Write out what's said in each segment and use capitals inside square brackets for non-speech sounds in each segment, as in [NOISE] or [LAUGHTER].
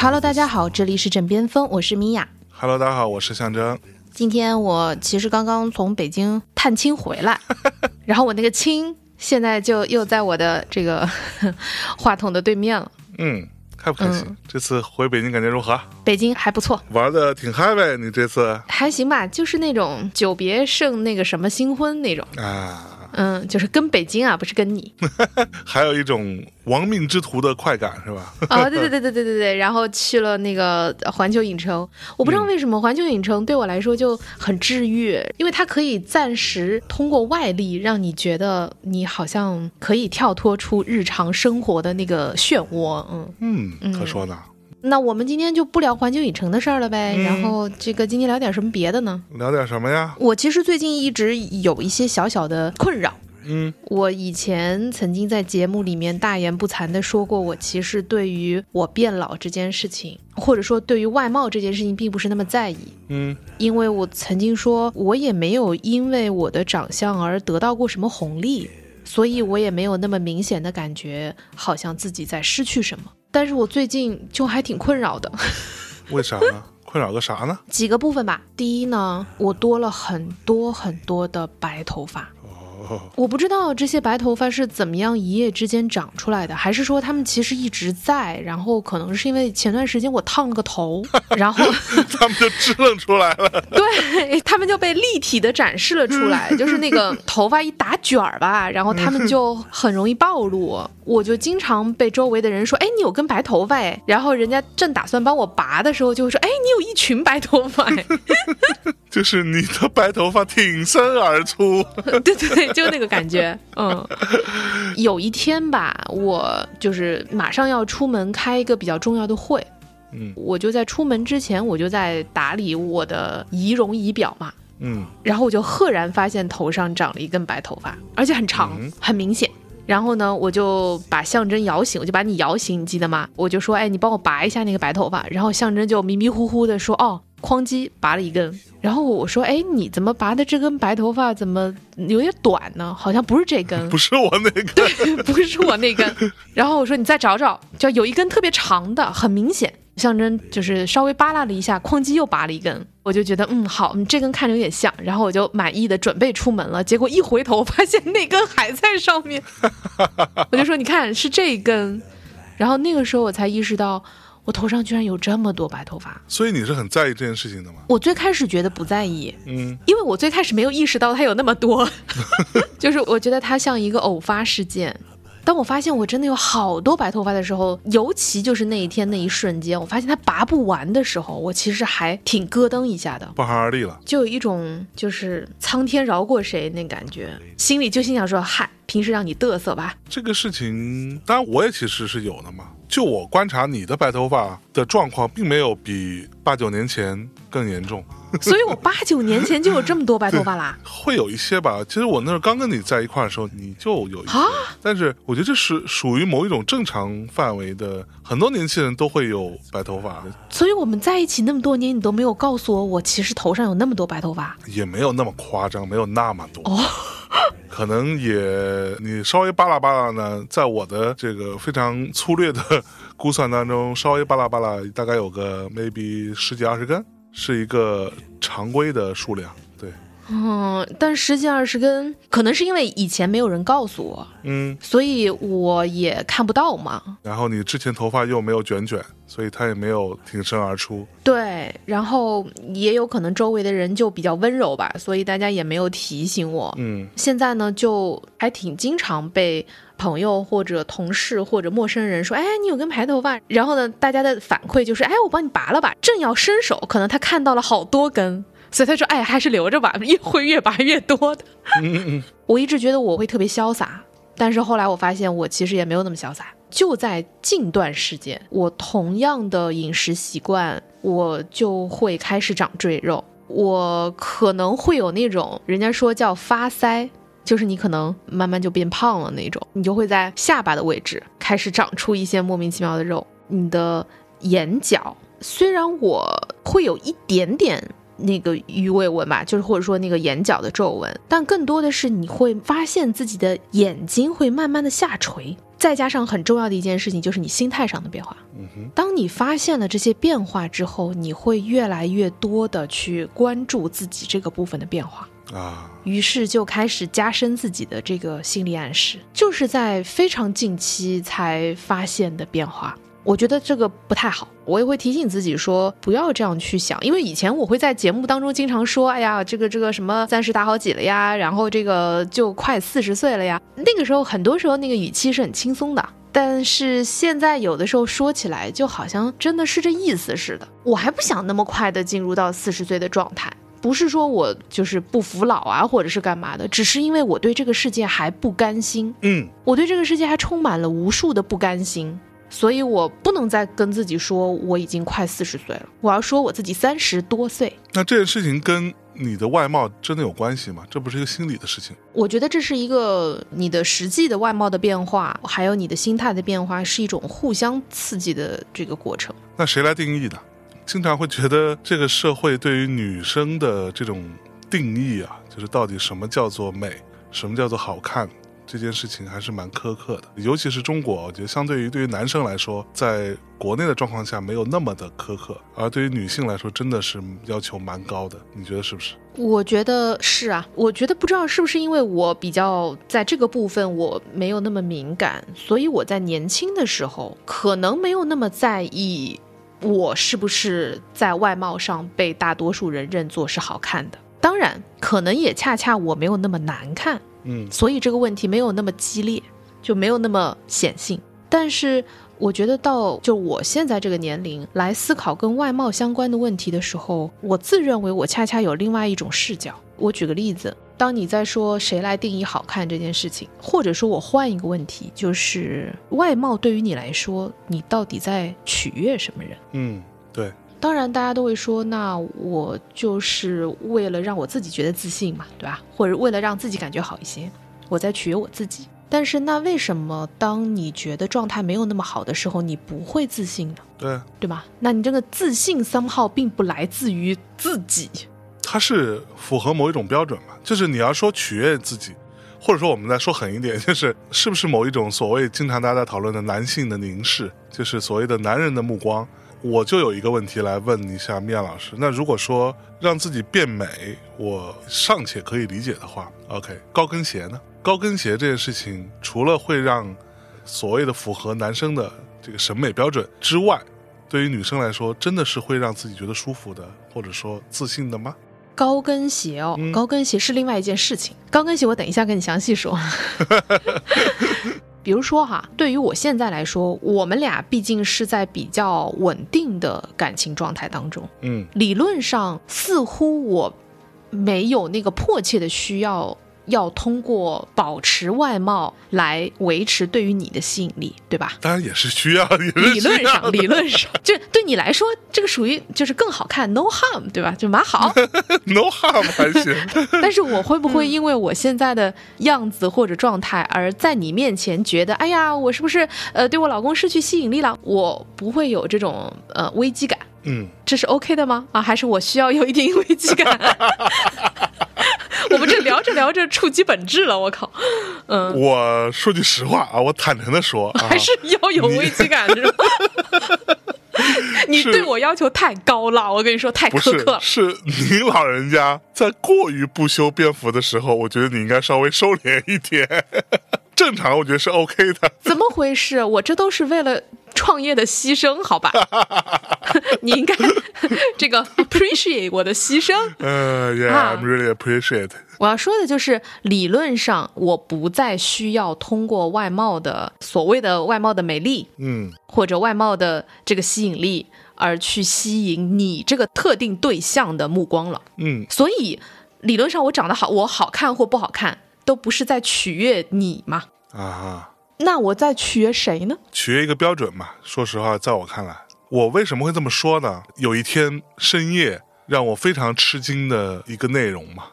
Hello，大家好，这里是枕边风，我是米娅。Hello，大家好，我是象征。今天我其实刚刚从北京探亲回来，[LAUGHS] 然后我那个亲现在就又在我的这个 [LAUGHS] 话筒的对面了。嗯，开不开心？嗯这次回北京感觉如何？北京还不错，玩的挺嗨呗？你这次还行吧，就是那种久别胜那个什么新婚那种。啊，嗯，就是跟北京啊，不是跟你。[LAUGHS] 还有一种亡命之徒的快感是吧？哦，对对对对对对对，然后去了那个环球影城，我不知道为什么环球影城对我来说就很治愈，因为它可以暂时通过外力让你觉得你好像可以跳脱出日常生活的那个漩涡，嗯。嗯，可说呢。那我们今天就不聊环球影城的事儿了呗，嗯然后这个今天聊点什么别的呢？聊点什么呀？我其实最近一直有一些小小的困扰。嗯我以前曾经在节目里面大言不惭的说过，我其实对于我变老这件事情，或者说对于外貌这件事情，并不是那么在意，嗯因为我曾经说，我也没有因为我的长相而得到过什么红利，所以我也没有那么明显的感觉，好像自己在失去什么。但是我最近就还挺困扰的，[LAUGHS] 为啥呢？困扰个啥呢？几个部分吧。第一呢，我多了很多很多的白头发。哦，我不知道这些白头发是怎么样一夜之间长出来的，还是说他们其实一直在，然后可能是因为前段时间我烫了个头，[LAUGHS] 然后 [LAUGHS] 他们就支棱出来了。对他们就被立体的展示了出来，就是那个 [LAUGHS] 头发一打卷儿吧，然后他们就很容易暴露。我就经常被周围的人说：“哎，你有根白头发哎。”然后人家正打算帮我拔的时候，就会说：“哎，你有一群白头发哎。”就是你的白头发挺身而出。对对对，就那个感觉。[LAUGHS] 嗯，有一天吧，我就是马上要出门开一个比较重要的会，嗯我就在出门之前，我就在打理我的仪容仪表嘛。嗯然后我就赫然发现头上长了一根白头发，而且很长，嗯很明显。然后呢，我就把象征摇醒，我就把你摇醒，你记得吗？我就说，哎，你帮我拔一下那个白头发。然后象征就迷迷糊糊的说，哦，哐叽拔了一根。然后我说，哎，你怎么拔的这根白头发怎么有点短呢？好像不是这根，[LAUGHS] 不是我那根，对。[LAUGHS] 不是我那根。[LAUGHS] 然后我说你再找找，就有一根特别长的，很明显。象征就是稍微扒拉了一下，哐叽又拔了一根，我就觉得嗯好，你这根看着有点像，然后我就满意的准备出门了。结果一回头发现那根还在上面，我就说你看是这一根。然后那个时候我才意识到，我头上居然有这么多白头发。所以你是很在意这件事情的吗？我最开始觉得不在意，嗯因为我最开始没有意识到它有那么多，[LAUGHS] 就是我觉得它像一个偶发事件。当我发现我真的有好多白头发的时候，尤其就是那一天那一瞬间，我发现它拔不完的时候，我其实还挺咯噔一下的，不寒而栗了。就有一种就是苍天饶过谁那感觉，心里就心想说：嗨，平时让你嘚瑟吧。这个事情，当然我也其实是有的嘛。就我观察你的白头发的状况，并没有比八九年前更严重，[LAUGHS] 所以我八九年前就有这么多白头发啦。会有一些吧。其实我那时候刚跟你在一块的时候，你就有一些啊，但是我觉得这是属于某一种正常范围的，很多年轻人都会有白头发，所以我们在一起那么多年，你都没有告诉我，我其实头上有那么多白头发。也没有那么夸张，没有那么多。哦可能也你稍微扒拉扒拉呢，在我的这个非常粗略的估算当中，稍微扒拉扒拉，大概有个 maybe 十几二十根，是一个常规的数量。对，嗯，但十几二十根，可能是因为以前没有人告诉我，嗯，所以我也看不到嘛。然后你之前头发又没有卷卷，所以它也没有挺身而出。对，然后也有可能周围的人就比较温柔吧，所以大家也没有提醒我。嗯现在呢，就还挺经常被朋友或者同事或者陌生人说：“哎，你有根白头发。”然后呢，大家的反馈就是：“哎，我帮你拔了吧。”正要伸手，可能他看到了好多根，所以他说：“哎，还是留着吧，越会越拔越多的。”嗯嗯我一直觉得我会特别潇洒，但是后来我发现我其实也没有那么潇洒。就在近段时间，我同样的饮食习惯，我就会开始长赘肉。我可能会有那种人家说叫发腮，就是你可能慢慢就变胖了那种，你就会在下巴的位置开始长出一些莫名其妙的肉。你的眼角虽然我会有一点点那个鱼尾纹吧，就是或者说那个眼角的皱纹，但更多的是你会发现自己的眼睛会慢慢的下垂。再加上很重要的一件事情，就是你心态上的变化。嗯哼，当你发现了这些变化之后，你会越来越多的去关注自己这个部分的变化，啊，于是就开始加深自己的这个心理暗示，就是在非常近期才发现的变化。我觉得这个不太好，我也会提醒自己说不要这样去想，因为以前我会在节目当中经常说，哎呀，这个这个什么三十打好几了呀，然后这个就快四十岁了呀，那个时候很多时候那个语气是很轻松的。但是现在有的时候说起来，就好像真的是这意思似的。我还不想那么快的进入到四十岁的状态，不是说我就是不服老啊，或者是干嘛的，只是因为我对这个世界还不甘心，嗯，我对这个世界还充满了无数的不甘心，所以我不能再跟自己说我已经快四十岁了，我要说我自己三十多岁。那这件事情跟你的外貌真的有关系吗？这不是一个心理的事情。我觉得这是一个你的实际的外貌的变化，还有你的心态的变化，是一种互相刺激的这个过程。那谁来定义的？经常会觉得这个社会对于女生的这种定义啊，就是到底什么叫做美，什么叫做好看，这件事情还是蛮苛刻的。尤其是中国，我觉得相对于对于男生来说，在国内的状况下没有那么的苛刻，而对于女性来说，真的是要求蛮高的。你觉得是不是？我觉得是啊，我觉得不知道是不是因为我比较在这个部分我没有那么敏感，所以我在年轻的时候可能没有那么在意我是不是在外貌上被大多数人认作是好看的。当然，可能也恰恰我没有那么难看，嗯所以这个问题没有那么激烈，就没有那么显性。但是我觉得到就我现在这个年龄来思考跟外貌相关的问题的时候，我自认为我恰恰有另外一种视角。我举个例子，当你在说谁来定义好看这件事情，或者说我换一个问题，就是外貌对于你来说，你到底在取悦什么人？嗯，对，当然，大家都会说，那我就是为了让我自己觉得自信嘛，对吧？或者为了让自己感觉好一些，我在取悦我自己。但是，那为什么当你觉得状态没有那么好的时候，你不会自信呢？对，对吧？那你这个自信 somehow 并不来自于自己，它是符合某一种标准嘛？就是你要说取悦自己，或者说我们再说狠一点，就是是不是某一种所谓经常大家在讨论的男性的凝视，就是所谓的男人的目光。我就有一个问题来问一下面老师，那如果说让自己变美，我尚且可以理解的话，OK，高跟鞋呢？高跟鞋这件事情，除了会让所谓的符合男生的这个审美标准之外，对于女生来说，真的是会让自己觉得舒服的，或者说自信的吗？高跟鞋哦，嗯高跟鞋是另外一件事情。高跟鞋我等一下跟你详细说。[LAUGHS] 比如说哈，对于我现在来说，我们俩毕竟是在比较稳定的感情状态当中，嗯。理论上似乎我没有那个迫切的需要，要通过保持外貌来维持对于你的吸引力，对吧？当然也是需要，理论上，理论上，[LAUGHS] 就对你来说，这个属于就是更好看，no harm，对吧？就蛮好。[LAUGHS] no harm 还行。[LAUGHS] 但是我会不会因为我现在的样子或者状态，而在你面前觉得，哎呀，我是不是呃对我老公失去吸引力了？我不会有这种呃危机感，嗯，这是 OK 的吗？啊，还是我需要有一点危机感？聊着触及本质了，我靠，嗯，我说句实话啊，我坦诚的说 [LAUGHS] 啊，还是要有危机感是吧？你对我要求太高了，我跟你说太苛刻了。是您老人家在过于不修边幅的时候，我觉得你应该稍微收敛一点。[LAUGHS] 正常我觉得是 OK 的。怎么回事？我这都是为了创业的牺牲，好吧？[LAUGHS] 你应该这个 appreciate 我的牺牲。呃、y e a h 啊 I'm really appreciate。我要说的就是，理论上我不再需要通过外貌的所谓的外貌的美丽嗯或者外貌的这个吸引力，而去吸引你这个特定对象的目光了。嗯，所以理论上我长得好，我好看或不好看，都不是在取悦你嘛？啊，那我在取悦谁呢？取悦一个标准嘛。说实话，在我看来，我为什么会这么说呢？有一天深夜，让我非常吃惊的一个内容嘛，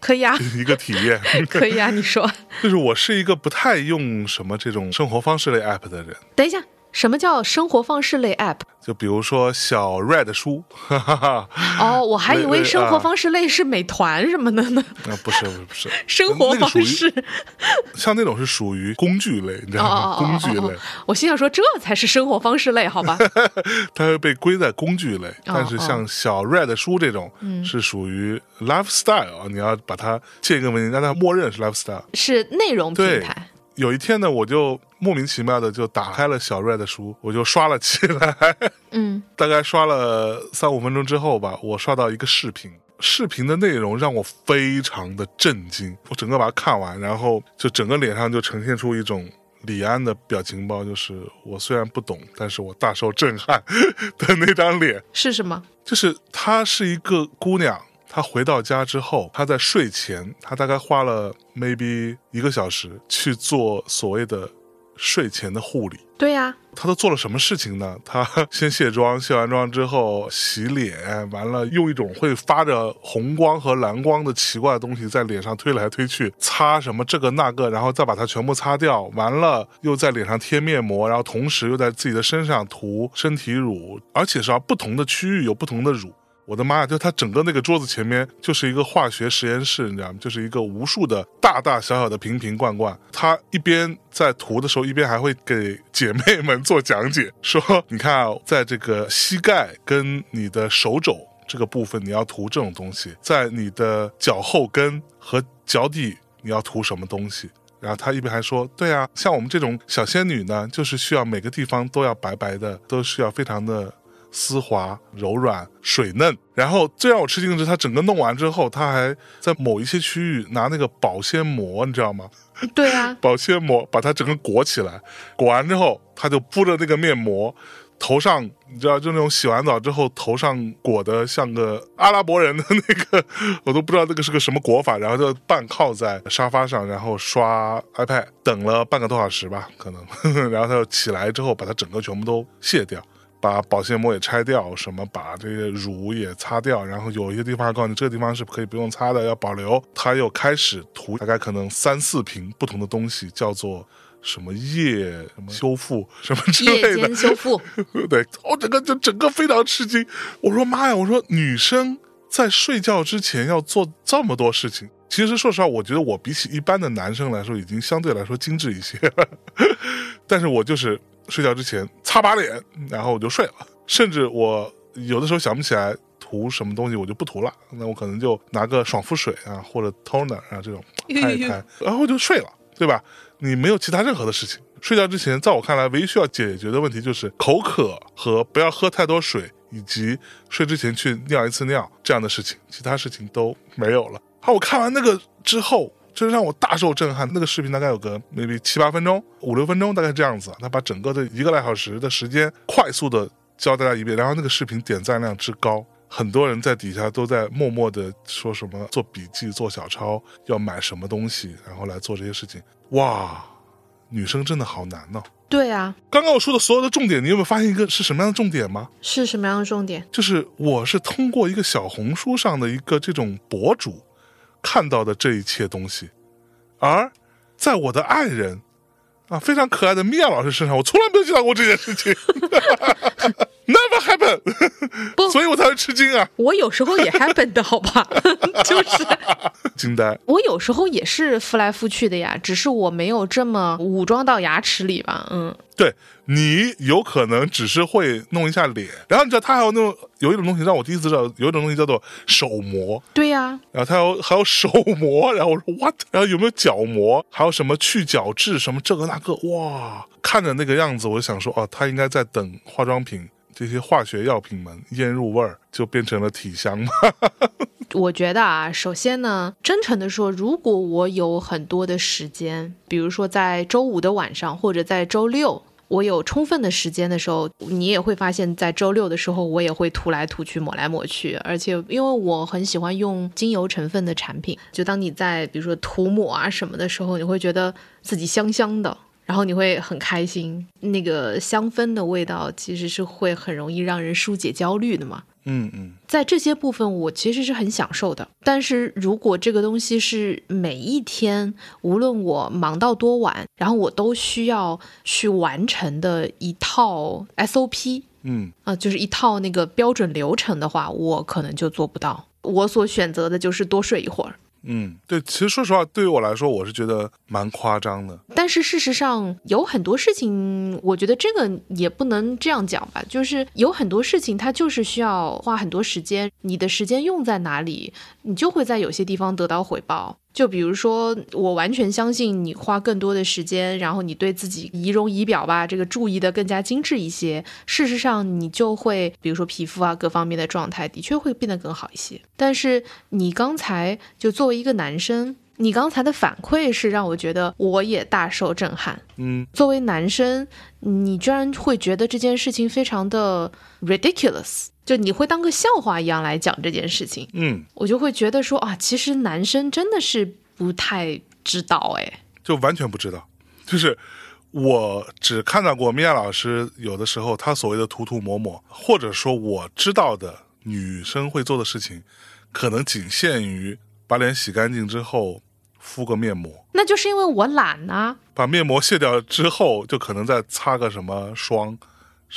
可以啊，[LAUGHS] 一个体验。[LAUGHS] 可以啊，你说。就是我是一个不太用什么这种生活方式类 app 的人，等一下，什么叫生活方式类 app？就比如说小 Red 书，哈哈哈。哦，我还以为生活啊方式类是美团什么的呢。啊，不是不是不是，生活方式，像那种是属于工具类，你知道吗？哦哦哦工具类，我心想说这才是生活方式类，好吧？[LAUGHS] 它会被归在工具类。但是哦像小 Red 书这种，嗯是属于 lifestyle，你要把它借一个文件，让它默认是 lifestyle。是内容平台。有一天呢，我就莫名其妙的就打开了小 Red 书，我就刷了起来。嗯，[LAUGHS] 大概刷了三五分钟之后吧，我刷到一个视频，视频的内容让我非常的震惊。我整个把它看完，然后就整个脸上就呈现出一种李安的表情包，就是我虽然不懂，但是我大受震撼的那张脸。是什么？就是她是一个姑娘，她回到家之后，他在睡前，他大概花了 maybe 一个小时去做所谓的睡前的护理。对呀、他都做了什么事情呢？他先卸妆，卸完妆之后洗脸，完了用一种会发着红光和蓝光的奇怪的东西在脸上推来推去，擦什么这个那个，然后再把它全部擦掉，完了又在脸上贴面膜，然后同时又在自己的身上涂身体乳，而且是要不同的区域有不同的乳。我的妈呀！就它整个那个桌子前面就是一个化学实验室，你知道吗？就是一个无数的大大小小的瓶瓶罐罐。他一边在涂的时候，一边还会给姐妹们做讲解，说：“你看啊，在这个膝盖跟你的手肘这个部分，你要涂这种东西；在你的脚后跟和脚底，你要涂什么东西。”然后他一边还说：“对啊，像我们这种小仙女呢，就是需要每个地方都要白白的，都需要非常的丝滑、柔软、水嫩。然后最让我吃惊的是，他整个弄完之后，他还在某一些区域拿那个保鲜膜，你知道吗？[LAUGHS] 对啊、[LAUGHS] 保鲜膜把它整个裹起来，裹完之后，他就铺着那个面膜。头上你知道，就那种洗完澡之后头上裹的像个阿拉伯人的那个，我都不知道那个是个什么裹法，然后就半靠在沙发上，然后刷 iPad，等了半个多小时吧，可能，[LAUGHS] 然后他就起来之后把它整个全部都卸掉。把保鲜膜也拆掉，什么把这个乳也擦掉，然后有一些地方告诉你这个地方是可以不用擦的，要保留。他又开始涂大概可能三四瓶不同的东西，叫做什么液什么修复什么之类的，修复，[LAUGHS] 对，我整个就整个非常吃惊。我说妈呀，我说女生在睡觉之前要做这么多事情。其实说实话，我觉得我比起一般的男生来说，已经相对来说精致一些了。[LAUGHS] 但是我就是睡觉之前擦把脸，然后我就睡了。甚至我有的时候想不起来涂什么东西，我就不涂了。那我可能就拿个爽肤水啊，或者 toner 啊这种 [LAUGHS] 拍一拍，然后就睡了，对吧？你没有其他任何的事情。睡觉之前，在我看来，唯一需要解决的问题就是口渴和不要喝太多水，以及睡之前去尿一次尿这样的事情，其他事情都没有了。好，我看完那个之后，真让我大受震撼。那个视频大概有个 maybe 七八分钟、五六分钟，大概这样子。他把整个的一个来小时的时间快速的教大家一遍，然后那个视频点赞量之高。很多人在底下都在默默的说什么做笔记、做小抄，要买什么东西，然后来做这些事情。哇，女生真的好难呢、对啊，刚刚我说的所有的重点，你有没有发现一个是什么样的重点吗？是什么样的重点？就是我是通过一个小红书上的一个这种博主看到的这一切东西，而在我的爱人啊非常可爱的米娅老师身上，我从来没有见到过这件事情。[LAUGHS] never happen，不。[LAUGHS] 所以我才会吃惊啊，我有时候也 happen 的好吧，[LAUGHS] 就是惊呆。我有时候也是敷来敷去的呀，只是我没有这么武装到牙齿里吧。嗯，对你有可能只是会弄一下脸，然后你知道他还有那种有一种东西让我第一次知道，有一种东西叫做手膜，对呀，然后他有还有手膜，然后我说 what，然后有没有角膜，还有什么去角质什么这个那个，哇，看着那个样子，我想说，哦，他应该在等化妆品这些化学药品们腌入味儿，就变成了体香嘛。[LAUGHS] 我觉得啊，首先呢，真诚的说，如果我有很多的时间，比如说在周五的晚上或者在周六。我有充分的时间的时候，你也会发现，在周六的时候，我也会涂来涂去、抹来抹去，而且因为我很喜欢用精油成分的产品，就当你在比如说涂抹啊什么的时候，你会觉得自己香香的，然后你会很开心。那个香氛的味道其实是会很容易让人疏解焦虑的嘛。嗯嗯在这些部分，我其实是很享受的。但是如果这个东西是每一天，无论我忙到多晚，然后我都需要去完成的一套 SOP 嗯啊、就是一套那个标准流程的话，我可能就做不到。我所选择的就是多睡一会儿。嗯，对，其实说实话，对于我来说，我是觉得蛮夸张的。但是事实上，有很多事情，我觉得这个也不能这样讲吧。就是有很多事情，它就是需要花很多时间，你的时间用在哪里，你就会在有些地方得到回报。就比如说，我完全相信你花更多的时间，然后你对自己仪容仪表吧，这个注意的更加精致一些。事实上，你就会，比如说皮肤啊各方面的状态，的确会变得更好一些。但是你刚才就作为一个男生，你刚才的反馈是让我觉得我也大受震撼。嗯作为男生，你居然会觉得这件事情非常的 ridiculous，就你会当个笑话一样来讲这件事情，嗯，我就会觉得说啊，其实男生真的是不太知道哎。就完全不知道，就是我只看到过米娅老师有的时候她所谓的涂涂抹抹，或者说我知道的女生会做的事情，可能仅限于把脸洗干净之后敷个面膜，那就是因为我懒呐、把面膜卸掉之后，就可能再擦个什么霜，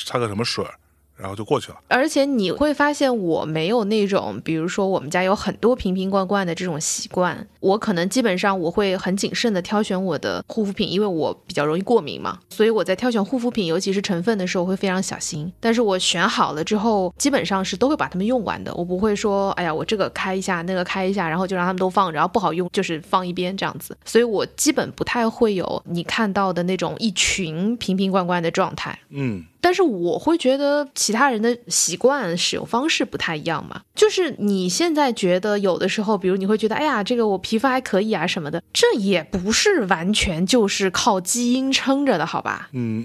擦个什么水儿，然后就过去了。而且你会发现我没有那种，比如说我们家有很多瓶瓶罐罐的这种习惯，我可能基本上我会很谨慎的挑选我的护肤品，因为我比较容易过敏嘛，所以我在挑选护肤品，尤其是成分的时候会非常小心。但是我选好了之后，基本上是都会把它们用完的，我不会说，哎呀，我这个开一下，那个开一下，然后就让他们都放，然后不好用就是放一边这样子。所以我基本不太会有你看到的那种一群瓶瓶罐罐的状态。嗯但是我会觉得其他人的习惯使用方式不太一样嘛。就是你现在觉得有的时候，比如你会觉得，哎呀，这个我皮肤还可以啊什么的，这也不是完全就是靠基因撑着的，好吧？嗯，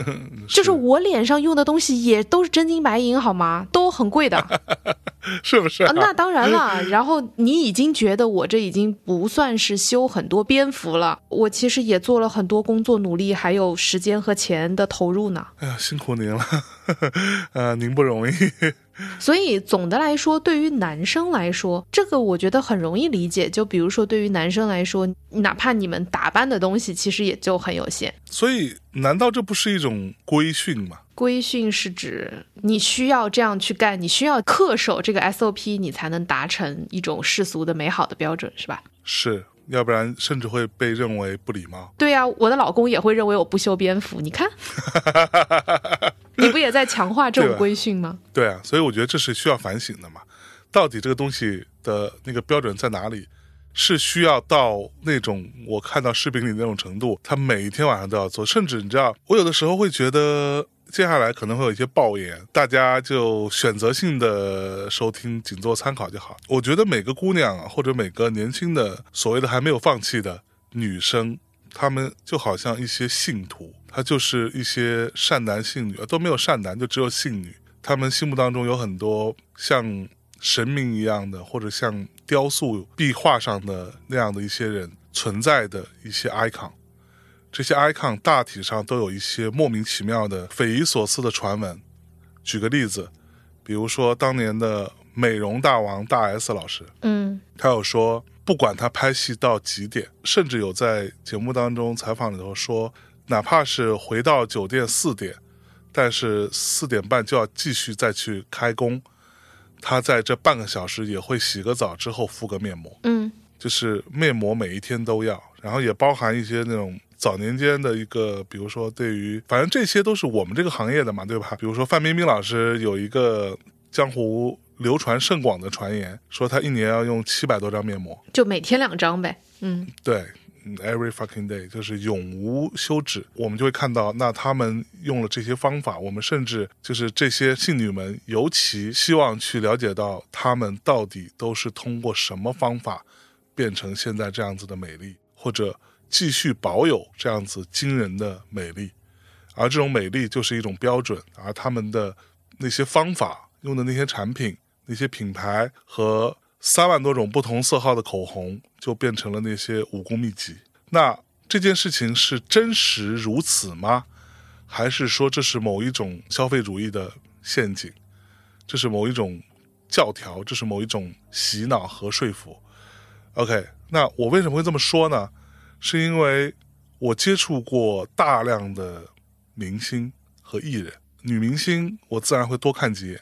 [LAUGHS] 就是我脸上用的东西也都是真金白银，好吗？都很贵的。[LAUGHS] [LAUGHS] 是不是、啊，那当然了。然后你已经觉得我这已经不算是修很多边幅了，我其实也做了很多工作努力，还有时间和钱的投入呢。哎呀，辛苦您了，[LAUGHS] 呃，您不容易。[LAUGHS] 所以总的来说，对于男生来说，这个我觉得很容易理解。就比如说，对于男生来说，哪怕你们打扮的东西其实也就很有限。所以，难道这不是一种规训吗？规训是指你需要这样去干，你需要恪守这个 SOP，你才能达成一种世俗的美好的标准，是吧？是，要不然甚至会被认为不礼貌。对呀、我的老公也会认为我不修边幅。你看，[LAUGHS] 你不也在强化这种规训吗？对啊，所以我觉得这是需要反省的嘛。到底这个东西的那个标准在哪里？是需要到那种我看到视频里那种程度，他每一天晚上都要做，甚至你知道，我有的时候会觉得接下来可能会有一些爆言，大家就选择性的收听，仅做参考就好。我觉得每个姑娘，或者每个年轻的所谓的还没有放弃的女生，她们就好像一些信徒，她就是一些善男信女，都没有善男，就只有信女。她们心目当中有很多像神明一样的，或者像雕塑壁画上的那样的一些人存在的一些 icon。这些 icon 大体上都有一些莫名其妙的、匪夷所思的传闻。举个例子，比如说当年的美容大王大 S 老师，嗯他有说，不管他拍戏到几点，甚至有在节目当中采访里头说，哪怕是回到酒店四点，但是四点半就要继续再去开工，他在这半个小时也会洗个澡之后敷个面膜，嗯就是面膜每一天都要，然后也包含一些那种。早年间的一个，比如说对于，反正这些都是我们这个行业的嘛，对吧？比如说范冰冰老师有一个江湖流传甚广的传言，说她一年要用七百多张面膜，就每天两张呗。嗯对嗯，every fucking day 就是永无休止。我们就会看到，那他们用了这些方法，我们甚至就是这些信女们，尤其希望去了解到她们到底都是通过什么方法变成现在这样子的美丽，或者继续保有这样子惊人的美丽。而这种美丽就是一种标准，而他们的那些方法用的那些产品、那些品牌和三万多种不同色号的口红，就变成了那些武功秘籍。那这件事情是真实如此吗？还是说这是某一种消费主义的陷阱？这是某一种教条，这是某一种洗脑和说服。OK，那我为什么会这么说呢？是因为我接触过大量的明星和艺人，女明星我自然会多看几眼，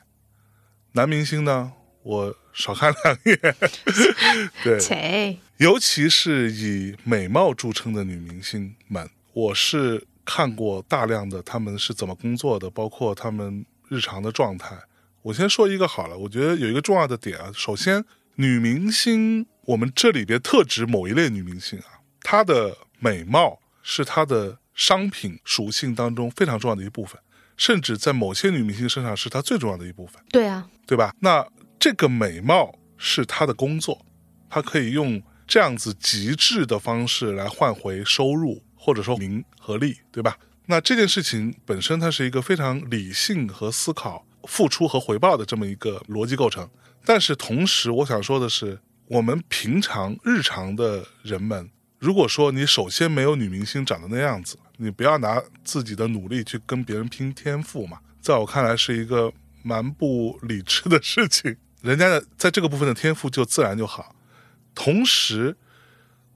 男明星呢我少看两眼。[LAUGHS] 对，尤其是以美貌著称的女明星们，我是看过大量的他们是怎么工作的，包括他们日常的状态。我先说一个好了，我觉得有一个重要的点啊，首先女明星，我们这里边特指某一类女明星啊，她的美貌是她的商品属性当中非常重要的一部分，甚至在某些女明星身上是她最重要的一部分。对啊，对吧？那这个美貌是她的工作，她可以用这样子极致的方式来换回收入，或者说名和利，对吧？那这件事情本身它是一个非常理性和思考、付出和回报的这么一个逻辑构成。但是同时，我想说的是，我们平常日常的人们，如果说你首先没有女明星长得那样子，你不要拿自己的努力去跟别人拼天赋嘛，在我看来是一个蛮不理智的事情。人家的在这个部分的天赋就自然就好，同时，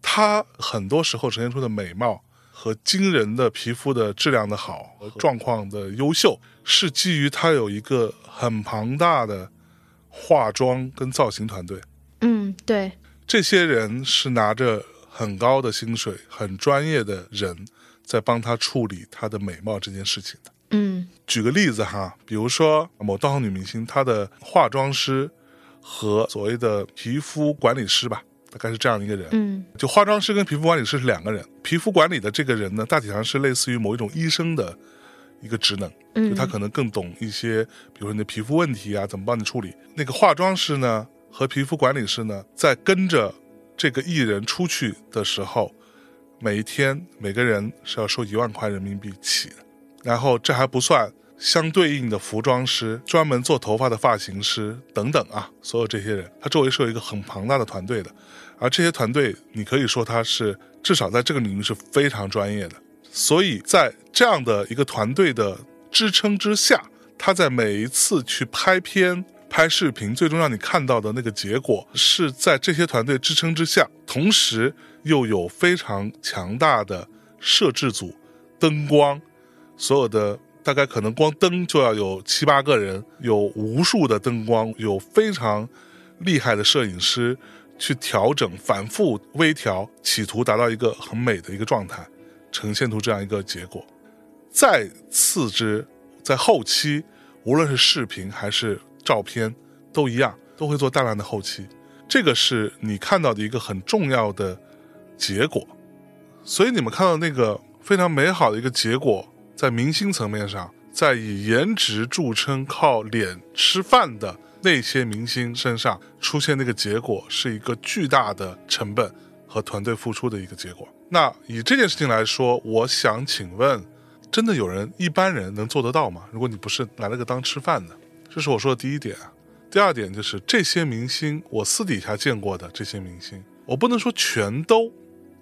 她很多时候呈现出的美貌和惊人的皮肤的质量的好和状况的优秀，是基于她有一个很庞大的化妆跟造型团队。嗯，对，这些人是拿着很高的薪水、很专业的人在帮他处理她的美貌这件事情的。嗯举个例子哈，比如说某当红女明星，她的化妆师和所谓的皮肤管理师吧，大概是这样的一个人。嗯就化妆师跟皮肤管理师是两个人，皮肤管理的这个人呢，大体上是类似于某一种医生的一个职能，就嗯，他可能更懂一些，比如说你的皮肤问题啊，怎么帮你处理。那个化妆师呢和皮肤管理师呢，在跟着这个艺人出去的时候，每一天每个人是要收一万块人民币起的。然后这还不算相对应的服装师、专门做头发的发型师等等啊，所有这些人，他周围是有一个很庞大的团队的。而这些团队，你可以说他是至少在这个领域是非常专业的。所以在这样的一个团队的支撑之下，他在每一次去拍片、拍视频，最终让你看到的那个结果，是在这些团队支撑之下，同时又有非常强大的摄制组、灯光，所有的大概可能光灯就要有七八个人，有无数的灯光，有非常厉害的摄影师去调整、反复微调，企图达到一个很美的一个状态，呈现出这样一个结果。再次之，在后期，无论是视频还是照片，都一样，都会做大量的后期。这个是你看到的一个很重要的结果。所以你们看到那个非常美好的一个结果，在明星层面上，在以颜值著称、靠脸吃饭的那些明星身上出现那个结果，是一个巨大的成本和团队付出的一个结果。那以这件事情来说，我想请问，真的有人一般人能做得到吗？如果你不是来了个当吃饭的，这是我说的第一点啊。第二点就是这些明星，我私底下见过的这些明星，我不能说全都，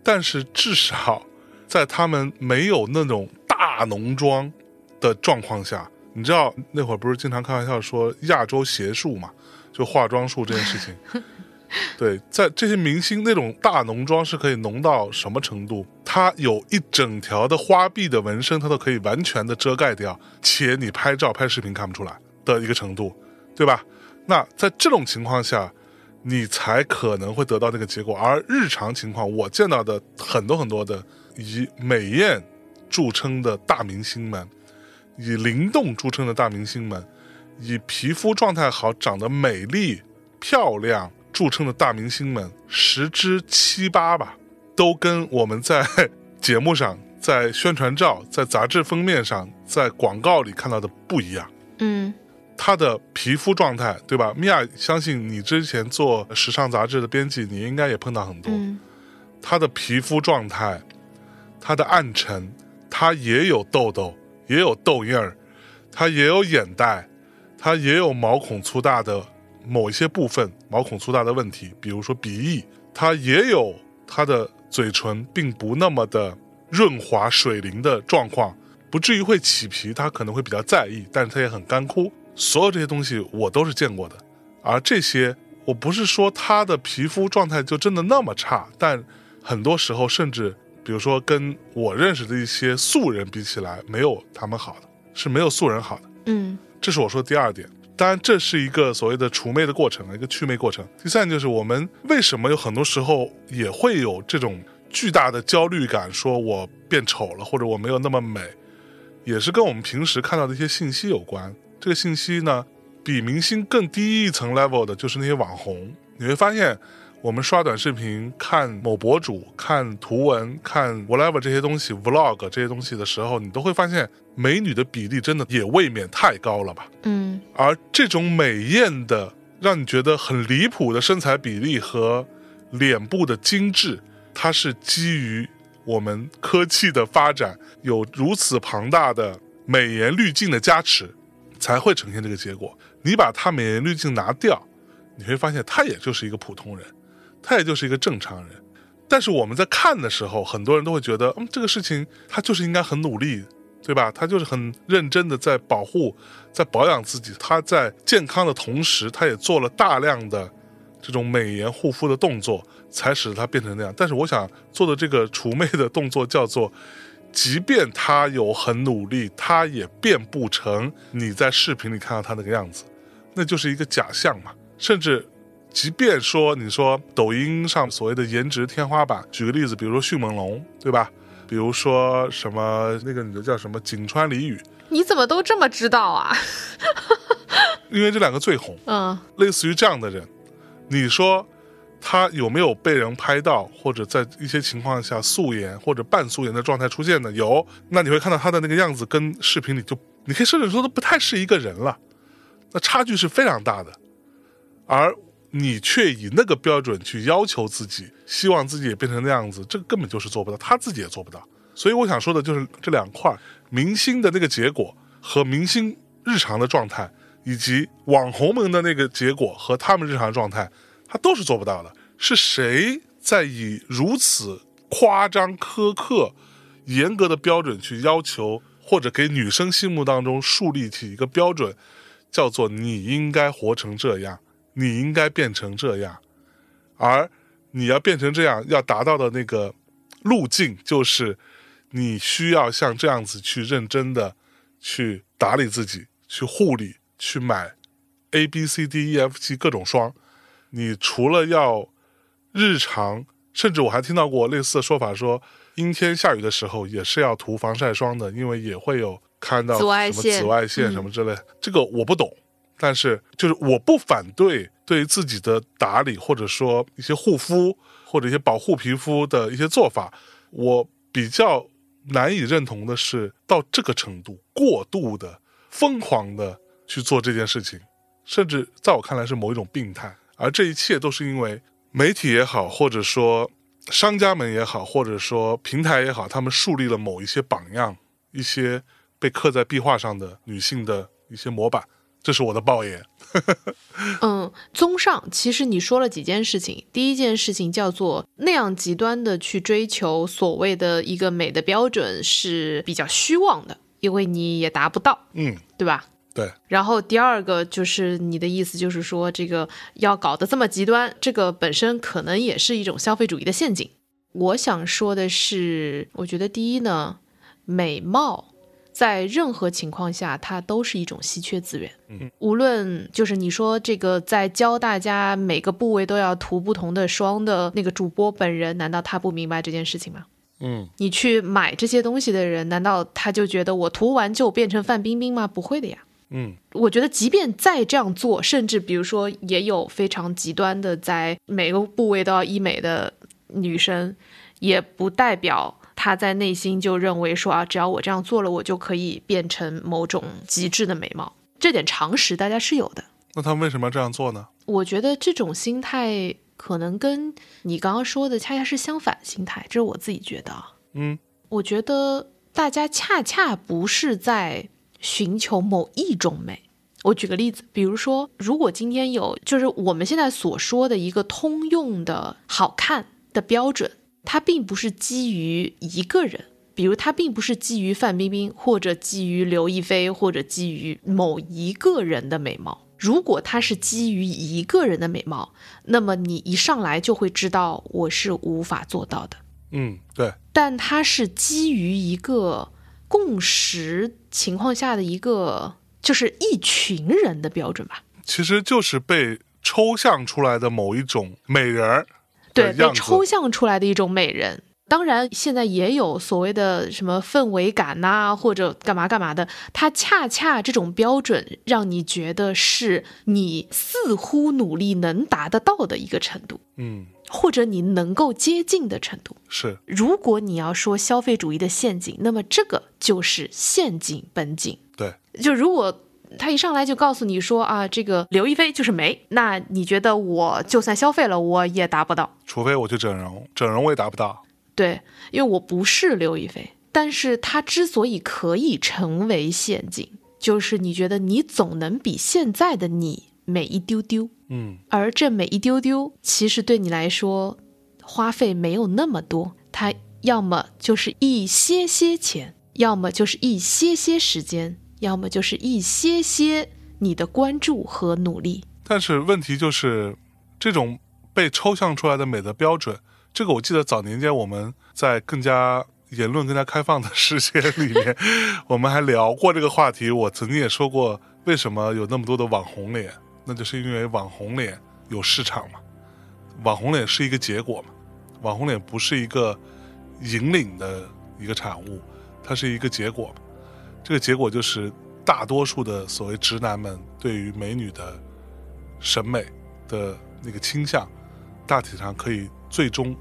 但是至少在他们没有那种大浓妆的状况下，你知道那会儿不是经常开玩笑说亚洲邪术嘛，就化妆术这件事情。[LAUGHS] 对，在这些明星那种大浓妆是可以浓到什么程度？它有一整条的花臂的纹身，它都可以完全的遮盖掉，且你拍照拍视频看不出来的一个程度，对吧？那在这种情况下，你才可能会得到那个结果。而日常情况，我见到的很多很多的以美艳著称的大明星们，以灵动著称的大明星们，以皮肤状态好、长得美丽漂亮著称的大明星们，十之七八吧，都跟我们在节目上、在宣传照、在杂志封面上、在广告里看到的不一样。嗯她的皮肤状态，对吧？米娅，相信你之前做时尚杂志的编辑，你应该也碰到很多。嗯她的皮肤状态，她的暗沉，她也有痘痘，也有痘印儿，她也有眼袋，她也有毛孔粗大的某一些部分毛孔粗大的问题，比如说鼻翼，她也有她的嘴唇并不那么的润滑水灵的状况，不至于会起皮，她可能会比较在意，但是她也很干枯。所有这些东西我都是见过的，而这些我不是说他的皮肤状态就真的那么差，但很多时候甚至比如说跟我认识的一些素人比起来，没有他们好的，是没有素人好的。嗯这是我说的第二点。当然，这是一个所谓的除魅的过程，一个祛魅过程。第三就是我们为什么有很多时候也会有这种巨大的焦虑感，说我变丑了，或者我没有那么美，也是跟我们平时看到的一些信息有关。这个信息呢，比明星更低一层 level 的，就是那些网红。你会发现，我们刷短视频、看某博主、看图文、看 whatever 这些东西，vlog 这些东西的时候，你都会发现，美女的比例真的也未免太高了吧？嗯而这种美艳的，让你觉得很离谱的身材比例和脸部的精致，它是基于我们科技的发展，有如此庞大的美颜滤镜的加持，才会呈现这个结果。你把它美颜滤镜拿掉，你会发现他也就是一个普通人，他也就是一个正常人。但是我们在看的时候，很多人都会觉得，嗯，这个事情他就是应该很努力，对吧？他就是很认真的在保护、在保养自己。他在健康的同时，他也做了大量的这种美颜护肤的动作，才使他变成那样。但是我想做的这个除魅的动作叫做，即便他有很努力，他也变不成你在视频里看到他那个样子，那就是一个假象嘛。甚至，即便说你说抖音上所谓的颜值天花板，举个例子，比如说迅猛龙，对吧？比如说什么那个女的叫什么井川里羽，你怎么都这么知道啊？因为这两个最红，嗯类似于这样的人，你说他有没有被人拍到，或者在一些情况下素颜或者半素颜的状态出现的？有，那你会看到他的那个样子跟视频里就，你可以甚至说都不太是一个人了，那差距是非常大的，而你却以那个标准去要求自己，希望自己也变成那样子，这个根本就是做不到，他自己也做不到。所以我想说的就是这两块，明星的那个结果和明星日常的状态，以及网红们的那个结果和他们日常的状态，他都是做不到的。是谁在以如此夸张、苛刻、严格的标准去要求，或者给女生心目当中树立起一个标准，叫做你应该活成这样，你应该变成这样，而你要变成这样，要达到的那个路径就是。你需要像这样子去认真的去打理自己，去护理，去买 A B C D E F G 各种霜。你除了要日常，甚至我还听到过类似的说法说，阴天下雨的时候也是要涂防晒霜的，因为也会有看到什么紫外线嗯什么之类。这个我不懂，但是就是我不反对对于自己的打理，或者说一些护肤或者一些保护皮肤的一些做法，我比较。难以认同的是，到这个程度，过度的、疯狂的去做这件事情，甚至在我看来是某一种病态。而这一切都是因为媒体也好，或者说商家们也好，或者说平台也好，他们树立了某一些榜样，一些被刻在壁画上的女性的一些模板。这是我的抱言。[LAUGHS] 嗯，综上，其实你说了几件事情。第一件事情叫做那样极端的去追求所谓的一个美的标准是比较虚妄的，因为你也达不到，嗯，对吧？对，然后第二个就是你的意思就是说，这个要搞得这么极端，这个本身可能也是一种消费主义的陷阱。我想说的是，我觉得第一呢，美貌在任何情况下它都是一种稀缺资源。嗯，无论就是你说这个在教大家每个部位都要涂不同的霜的那个主播本人，难道他不明白这件事情吗？嗯，你去买这些东西的人，难道他就觉得我涂完就变成范冰冰吗？不会的呀。嗯，我觉得，即便再这样做，甚至比如说，也有非常极端的，在每个部位都要医美的女生，也不代表她在内心就认为说啊，只要我这样做了，我就可以变成某种极致的美貌。这点常识大家是有的。那他们为什么要这样做呢？我觉得这种心态可能跟你刚刚说的恰恰是相反心态，这是我自己觉得啊。嗯我觉得大家恰恰不是在寻求某一种美。我举个例子，比如说，如果今天有就是我们现在所说的一个通用的好看的标准，它并不是基于一个人，比如它并不是基于范冰冰，或者基于刘亦菲，或者基于某一个人的美貌。如果它是基于一个人的美貌，那么你一上来就会知道我是无法做到的。嗯，对，但它是基于一个共识情况下的一个，就是一群人的标准吧。其实就是被抽象出来的某一种美人儿对，被抽象出来的一种美人。当然，现在也有所谓的什么氛围感呐、或者干嘛干嘛的，它恰恰这种标准让你觉得是你似乎努力能达得到的一个程度，嗯，或者你能够接近的程度。是如果你要说消费主义的陷阱，那么这个就是陷阱本井。对，就如果他一上来就告诉你说啊，这个刘亦菲就是美，那你觉得我就算消费了，我也达不到。除非我去整容，整容我也达不到。对，因为我不是刘亦菲，但是她之所以可以成为陷阱，就是你觉得你总能比现在的你美一丢丢，嗯，而这美一丢丢，其实对你来说花费没有那么多，它要么就是一些些钱，要么就是一些些时间，要么就是一些些你的关注和努力。但是问题就是，这种被抽象出来的美的标准，这个我记得早年间我们在更加言论更加开放的世界里面，我们还聊过这个话题。我曾经也说过，为什么有那么多的网红脸，那就是因为网红脸有市场嘛。网红脸是一个结果嘛，网红脸不是一个引领的一个产物，它是一个结果嘛。这个结果就是大多数的所谓直男们对于美女的审美的那个倾向，大体上可以最终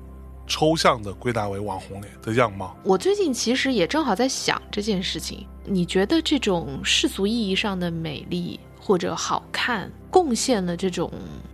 抽象的归纳为网红脸的样貌。我最近其实也正好在想这件事情。你觉得这种世俗意义上的美丽或者好看，贡献了这种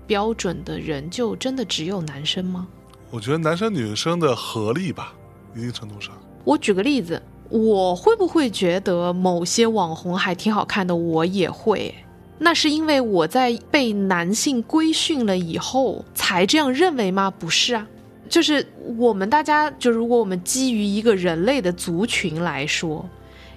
标准的人，就真的只有男生吗？我觉得男生女生的合力吧，一定程度上，我举个例子，我会不会觉得某些网红还挺好看的？我也会。那是因为我在被男性规训了以后才这样认为吗？不是啊，就是我们大家，就如果我们基于一个人类的族群来说，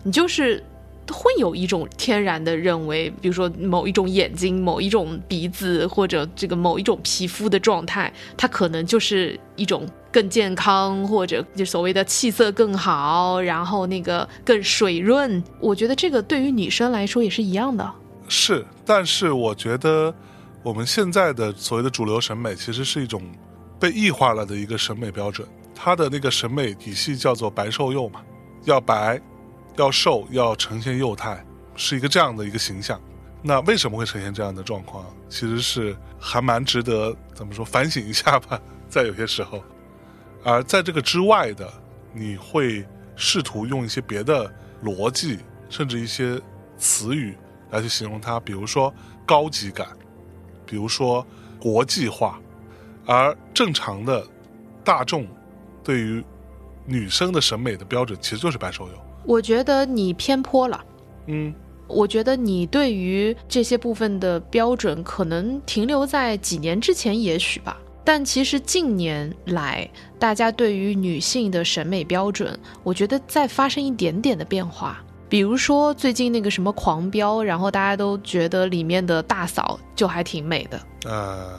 你就是会有一种天然的认为，比如说某一种眼睛、某一种鼻子或者这个某一种皮肤的状态，它可能就是一种更健康，或者就所谓的气色更好，然后那个更水润。我觉得这个对于女生来说也是一样的。是，但是我觉得我们现在的所谓的主流审美，其实是一种被异化了的一个审美标准。它的那个审美体系叫做白瘦幼嘛，要白，要瘦，要呈现幼态，是一个这样的一个形象。那为什么会呈现这样的状况？其实是还蛮值得怎么说反省一下吧，在有些时候。而在这个之外的，你会试图用一些别的逻辑，甚至一些词语来去形容它，比如说高级感，比如说国际化，而正常的大众对于女生的审美的标准其实就是白手游。我觉得你偏颇了。嗯，我觉得你对于这些部分的标准，可能停留在几年之前，也许吧。但其实近年来，大家对于女性的审美标准，我觉得在发生一点点的变化。比如说最近那个什么《狂飙》，然后大家都觉得里面的大嫂就还挺美的。呃，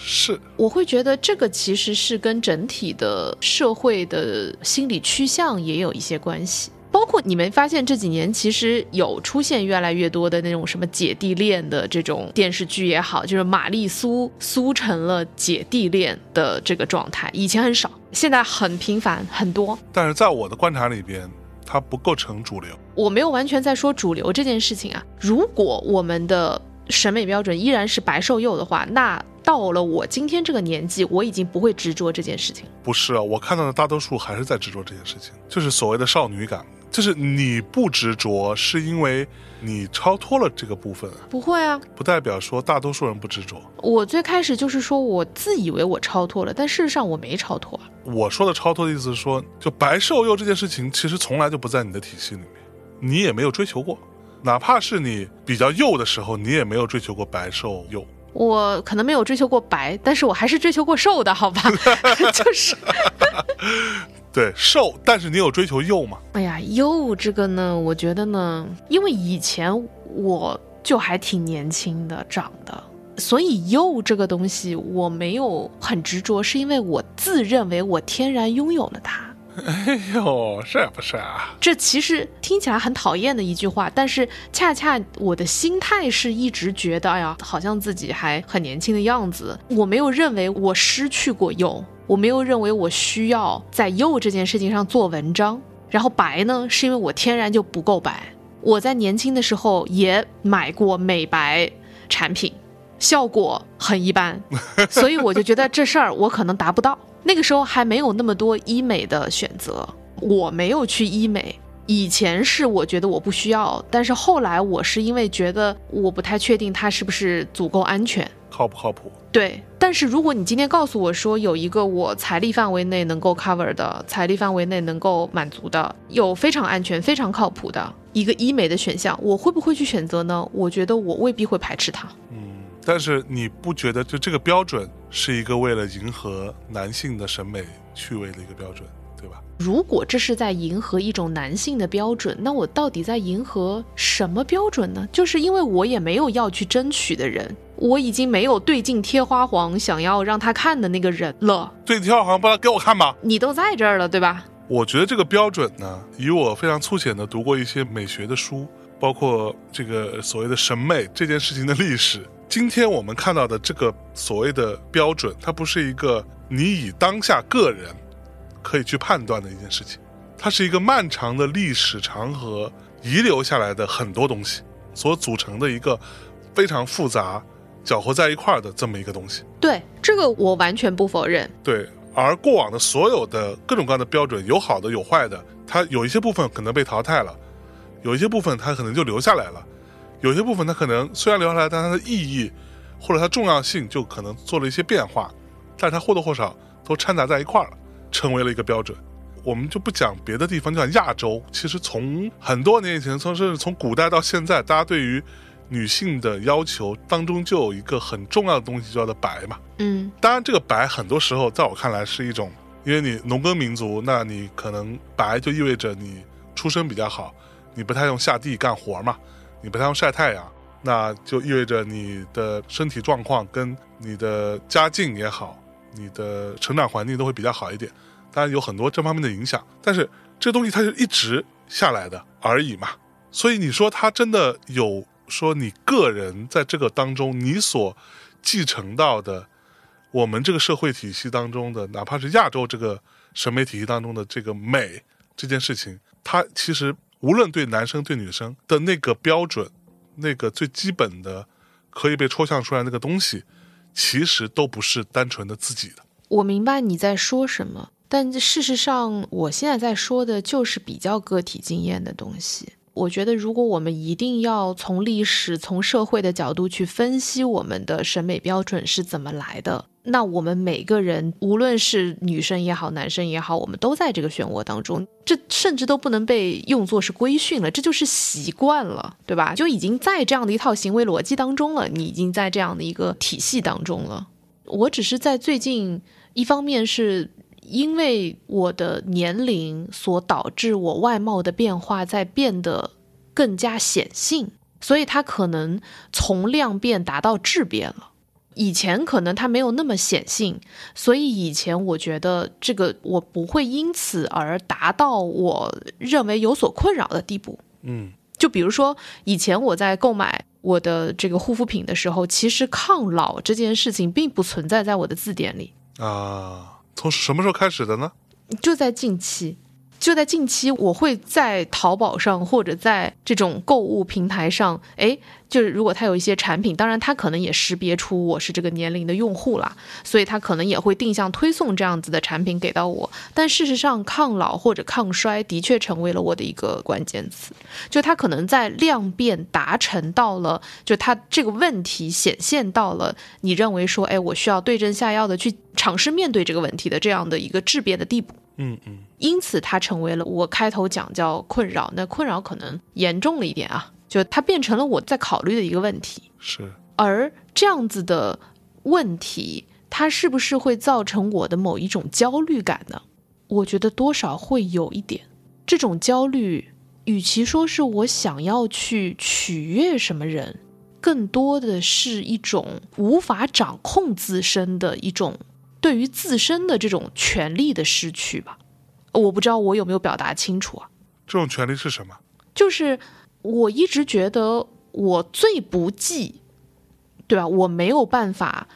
是，我会觉得这个其实是跟整体的社会的心理趋向也有一些关系。包括你们发现这几年其实有出现越来越多的那种什么姐弟恋的这种电视剧也好，就是玛丽苏苏成了姐弟恋的这个状态，以前很少，现在很频繁很多。但是在我的观察里边，它不构成主流。我没有完全在说主流这件事情啊。如果我们的审美标准依然是白瘦幼的话，那到了我今天这个年纪，我已经不会执着这件事情。不是啊，我看到的大多数还是在执着这件事情，就是所谓的少女感，就是你不执着，是因为你超脱了这个部分，不会啊，不代表说大多数人不执着。我最开始就是说我自以为我超脱了，但事实上我没超脱啊。我说的超脱的意思是说，就白瘦幼这件事情，其实从来就不在你的体系里面，你也没有追求过，哪怕是你比较幼的时候，你也没有追求过白瘦幼。我可能没有追求过白，但是我还是追求过瘦的，好吧？[LAUGHS] 就是 [LAUGHS] 对，瘦，但是你有追求幼吗？哎呀，幼这个呢，我觉得呢，因为以前我就还挺年轻的长的，所以幼这个东西我没有很执着，是因为我自认为我天然拥有了它。哎呦，是不是啊？这其实听起来很讨厌的一句话，但是恰恰我的心态是一直觉得，哎呀，好像自己还很年轻的样子。我没有认为我失去过幼，我没有认为我需要在幼这件事情上做文章。然后白呢，是因为我天然就不够白。我在年轻的时候也买过美白产品，效果很一般，[LAUGHS] 所以我就觉得这事儿我可能达不到。那个时候还没有那么多医美的选择，我没有去医美。以前是我觉得我不需要，但是后来我是因为觉得我不太确定它是不是足够安全。靠不靠谱？对，但是如果你今天告诉我说有一个我财力范围内能够 cover 的，财力范围内能够满足的，有非常安全、非常靠谱的一个医美的选项，我会不会去选择呢？我觉得我未必会排斥它。嗯，但是你不觉得就这个标准是一个为了迎合男性的审美趣味的一个标准，对吧？如果这是在迎合一种男性的标准，那我到底在迎合什么标准呢？就是因为我也没有要去争取的人，我已经没有对镜贴花黄想要让他看的那个人了。对贴花黄不让给我看吧？你都在这儿了，对吧？我觉得这个标准呢，以我非常粗浅的读过一些美学的书，包括这个所谓的审美这件事情的历史。今天我们看到的这个所谓的标准，它不是一个你以当下个人可以去判断的一件事情，它是一个漫长的历史长河遗留下来的很多东西所组成的一个非常复杂、搅和在一块儿的这么一个东西。对这个我完全不否认。对，而过往的所有的各种各样的标准，有好的有坏的，它有一些部分可能被淘汰了，有一些部分它可能就留下来了，有些部分它可能虽然留下来，但它的意义或者它重要性就可能做了一些变化，但是它或多或少都掺杂在一块儿了，成为了一个标准。我们就不讲别的地方，就讲亚洲，其实从很多年以前，从甚至从古代到现在，大家对于女性的要求当中就有一个很重要的东西，叫做白嘛。嗯当然，这个白很多时候在我看来是一种，因为你农耕民族，那你可能白就意味着你出身比较好，你不太用下地干活嘛，你不太用晒太阳，那就意味着你的身体状况跟你的家境也好，你的成长环境都会比较好一点。当然有很多这方面的影响，但是这东西它是一直下来的而已嘛。所以你说它真的有说你个人在这个当中你所继承到的我们这个社会体系当中的，哪怕是亚洲这个审美体系当中的这个美这件事情，它其实无论对男生对女生的那个标准，那个最基本的可以被抽象出来那个东西，其实都不是单纯的自己的。我明白你在说什么，但事实上，我现在在说的就是比较个体经验的东西。我觉得，如果我们一定要从历史、从社会的角度去分析我们的审美标准是怎么来的，那我们每个人，无论是女生也好，男生也好，我们都在这个漩涡当中。这甚至都不能被用作是规训了，这就是习惯了，对吧？就已经在这样的一套行为逻辑当中了，你已经在这样的一个体系当中了。我只是在最近。一方面是因为我的年龄所导致我外貌的变化在变得更加显性，所以它可能从量变达到质变了。以前可能它没有那么显性，所以以前我觉得这个我不会因此而达到我认为有所困扰的地步。嗯就比如说，以前我在购买我的这个护肤品的时候，其实抗老这件事情并不存在在我的字典里。啊，从什么时候开始的呢？就在近期，就在近期，我会在淘宝上或者在这种购物平台上，哎，就是如果它有一些产品，当然它可能也识别出我是这个年龄的用户啦，所以它可能也会定向推送这样子的产品给到我。但事实上，抗老或者抗衰的确成为了我的一个关键词，就它可能在量变达成到了，就它这个问题显现到了，你认为说，哎，我需要对症下药的去尝试面对这个问题的这样的一个质变的地步。嗯嗯因此它成为了我开头讲叫困扰。那困扰可能严重了一点啊，就它变成了我在考虑的一个问题。是而这样子的问题，它是不是会造成我的某一种焦虑感呢？我觉得多少会有一点这种焦虑。与其说是我想要去取悦什么人，更多的是一种无法掌控自身的一种对于自身的这种权利的失去吧。我不知道我有没有表达清楚啊？这种权利是什么？就是我一直觉得我最不济，对吧？我没有办法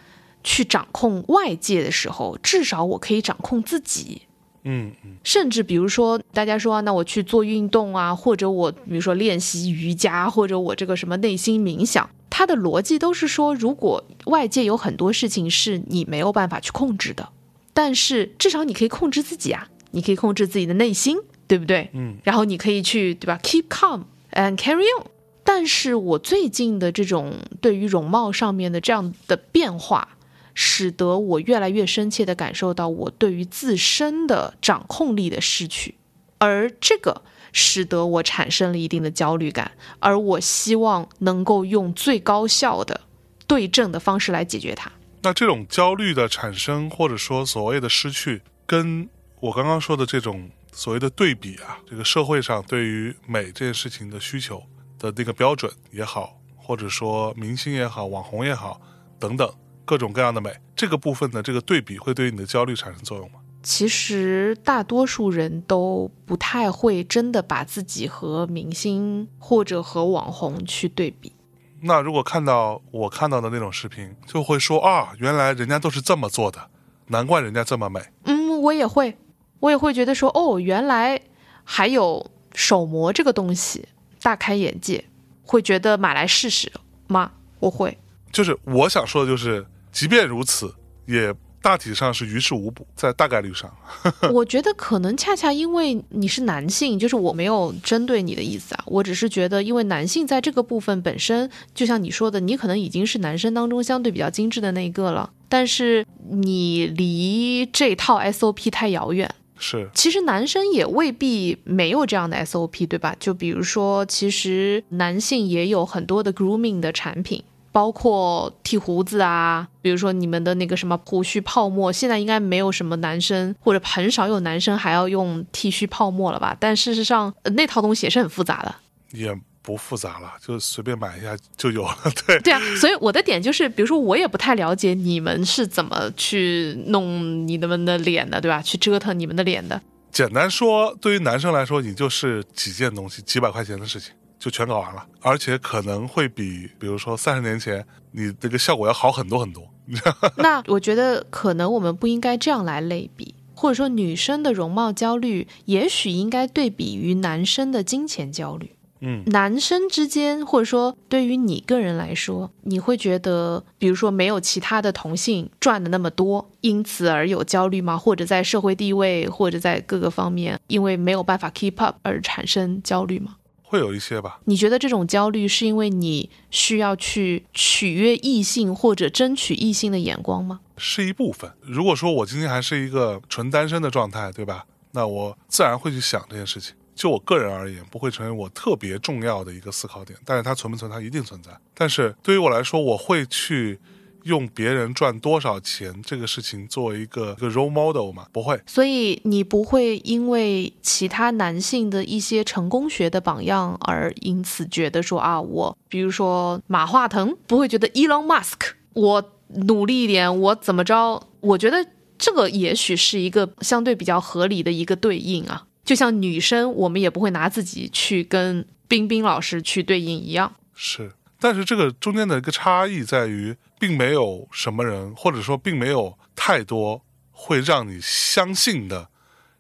去掌控外界的时候，至少我可以掌控自己。嗯嗯，甚至比如说，大家说、啊、那我去做运动啊，或者我比如说练习瑜伽，或者我这个什么内心冥想，它的逻辑都是说，如果外界有很多事情是你没有办法去控制的，但是至少你可以控制自己啊，你可以控制自己的内心，对不对？嗯，然后你可以去对吧，keep calm and carry on。但是我最近的这种对于容貌上面的这样的变化。使得我越来越深切地感受到我对于自身的掌控力的失去，而这个使得我产生了一定的焦虑感，而我希望能够用最高效的对症的方式来解决它。那这种焦虑的产生，或者说所谓的失去，跟我刚刚说的这种所谓的对比啊，这个社会上对于美这件事情的需求的那个标准也好，或者说明星也好、网红也好等等。各种各样的美，这个部分的这个对比会对你的焦虑产生作用吗？其实大多数人都不太会真的把自己和明星或者和网红去对比。那如果看到我看到的那种视频，就会说啊，原来人家都是这么做的，难怪人家这么美。嗯，我也会，我也会觉得说，哦，原来还有手模这个东西，大开眼界，会觉得买来试试吗？我会。就是我想说的，就是即便如此，也大体上是于事无补，在大概率上。[LAUGHS] 我觉得可能恰恰因为你是男性，就是我没有针对你的意思啊，我只是觉得，因为男性在这个部分本身，就像你说的，你可能已经是男生当中相对比较精致的那一个了，但是你离这套 SOP 太遥远。是，其实男生也未必没有这样的 SOP，对吧？就比如说，其实男性也有很多的 grooming 的产品。包括剃胡子啊，比如说你们的那个什么胡须泡沫，现在应该没有什么男生或者很少有男生还要用剃须泡沫了吧？但事实上，那套东西也是很复杂的，也不复杂了，就随便买一下就有了。对对啊，所以我的点就是，比如说我也不太了解你们是怎么去弄你们的脸的，对吧？去折腾你们的脸的。简单说，对于男生来说，你就是几件东西，几百块钱的事情。就全搞完了，而且可能会比，比如说三十年前，你这个效果要好很多很多。[LAUGHS] 那我觉得可能我们不应该这样来类比，或者说女生的容貌焦虑，也许应该对比于男生的金钱焦虑。嗯，男生之间，或者说对于你个人来说，你会觉得，比如说没有其他的同性赚的那么多，因此而有焦虑吗？或者在社会地位，或者在各个方面，因为没有办法 keep up 而产生焦虑吗？会有一些吧？你觉得这种焦虑是因为你需要去取悦异性或者争取异性的眼光吗？是一部分。如果说我今天还是一个纯单身的状态，对吧？那我自然会去想这件事情。就我个人而言，不会成为我特别重要的一个思考点。但是它存不存在，一定存在。但是对于我来说，我会去。用别人赚多少钱这个事情作为一个一个 role model 嘛？不会。所以你不会因为其他男性的一些成功学的榜样而因此觉得说啊，我比如说马化腾不会觉得 Elon Musk，我努力一点，我怎么着？我觉得这个也许是一个相对比较合理的一个对应啊。就像女生，我们也不会拿自己去跟冰冰老师去对应一样。是。但是这个中间的一个差异在于，并没有什么人，或者说并没有太多会让你相信的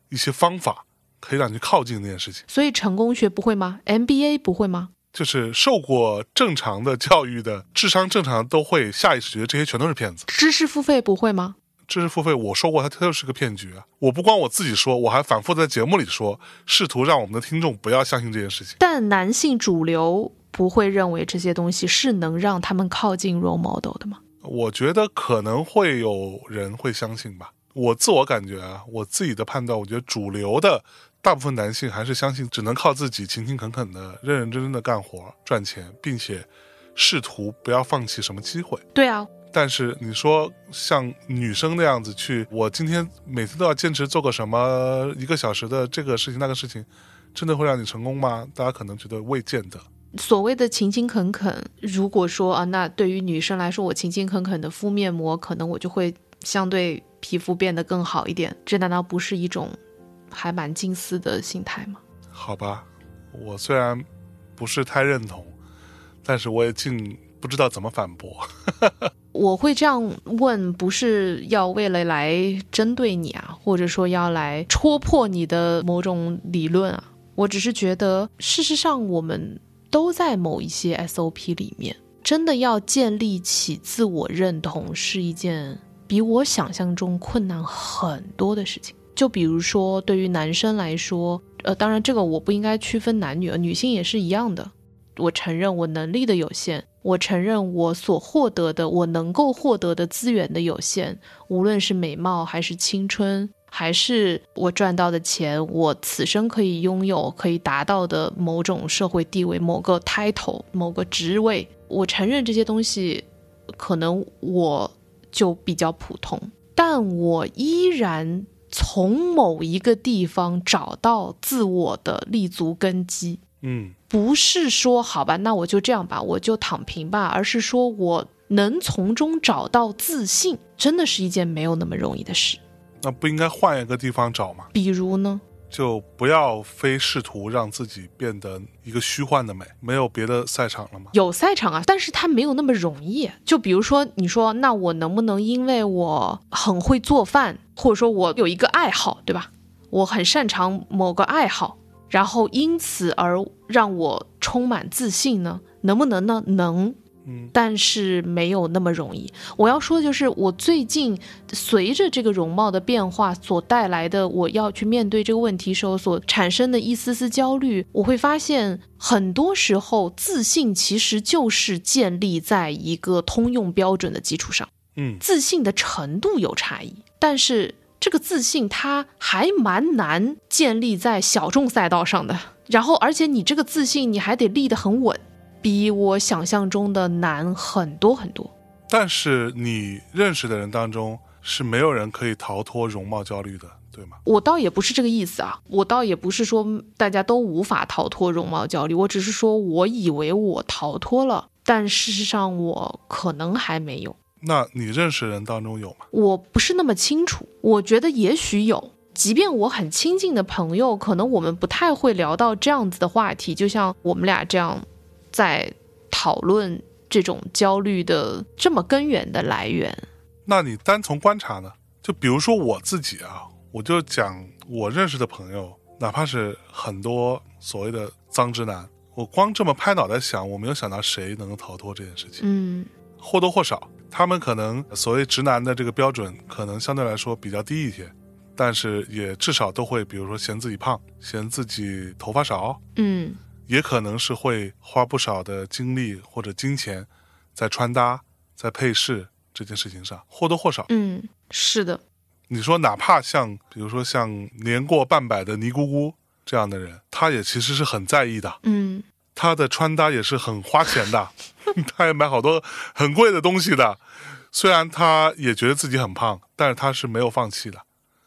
一些方法，可以让你靠近那件事情。所以成功学不会吗？MBA 不会吗？就是受过正常的教育的，智商正常都会下意识觉得这些全都是骗子。知识付费不会吗？知识付费，我说过它它就是个骗局啊！我不光我自己说，我还反复在节目里说，试图让我们的听众不要相信这件事情。但男性主流。不会认为这些东西是能让他们靠近 role model 的吗？我觉得可能会有人会相信吧。我自我感觉啊，我自己的判断，我觉得主流的大部分男性还是相信只能靠自己勤勤恳恳的、认认真真的干活赚钱，并且试图不要放弃什么机会。对啊，但是你说像女生那样子去，我今天每次都要坚持做个什么一个小时的这个事情那个事情，真的会让你成功吗？大家可能觉得未见得。所谓的勤勤恳恳，如果说啊，那对于女生来说，我勤勤恳恳的敷面膜，可能我就会相对皮肤变得更好一点。这难道不是一种还蛮近似的心态吗？好吧，我虽然不是太认同，但是我也尽不知道怎么反驳。[LAUGHS] 我会这样问，不是要为了来针对你啊，或者说要来戳破你的某种理论啊。我只是觉得，事实上我们都在某一些 SOP 里面，真的要建立起自我认同，是一件比我想象中困难很多的事情。就比如说，对于男生来说，呃，当然这个我不应该区分男女，女性也是一样的。我承认我能力的有限，我承认我所获得的、我能够获得的资源的有限，无论是美貌还是青春，还是我赚到的钱，我此生可以拥有、可以达到的某种社会地位、某个 title、某个职位，我承认这些东西，可能我就比较普通，但我依然从某一个地方找到自我的立足根基。嗯不是说好吧，那我就这样吧，我就躺平吧，而是说我能从中找到自信，真的是一件没有那么容易的事。那不应该换一个地方找吗？比如呢，就不要非试图让自己变得一个虚幻的美，没有别的赛场了吗？有赛场啊，但是它没有那么容易。就比如说，你说那我能不能因为我很会做饭，或者说我有一个爱好，对吧？我很擅长某个爱好，然后因此而让我充满自信呢？能不能呢？能。嗯但是没有那么容易。我要说的就是，我最近随着这个容貌的变化所带来的，我要去面对这个问题时候所产生的一丝丝焦虑，我会发现，很多时候自信其实就是建立在一个通用标准的基础上，嗯自信的程度有差异，但是这个自信它还蛮难建立在小众赛道上的。然后，而且你这个自信你还得立得很稳。比我想象中的难很多很多。但是你认识的人当中是没有人可以逃脱容貌焦虑的，对吗？我倒也不是这个意思啊，我倒也不是说大家都无法逃脱容貌焦虑，我只是说我以为我逃脱了，但事实上我可能还没有，那你认识的人当中有吗？我不是那么清楚。我觉得也许有，即便我很亲近的朋友，可能我们不太会聊到这样子的话题，就像我们俩这样在讨论这种焦虑的这么根源的来源。那你单从观察呢？就比如说我自己啊，我就讲我认识的朋友，哪怕是很多所谓的脏直男，我光这么拍脑袋想，我没有想到谁能够逃脱这件事情。嗯或多或少，他们可能所谓直男的这个标准，可能相对来说比较低一些，但是也至少都会，比如说嫌自己胖，嫌自己头发少，嗯也可能是会花不少的精力或者金钱在穿搭、在配饰这件事情上，或多或少。嗯，是的，你说，哪怕像比如说像年过半百的尼姑姑这样的人，她也其实是很在意的，嗯她的穿搭也是很花钱的，[LAUGHS] 她也买好多很贵的东西的。虽然她也觉得自己很胖，但是她是没有放弃的，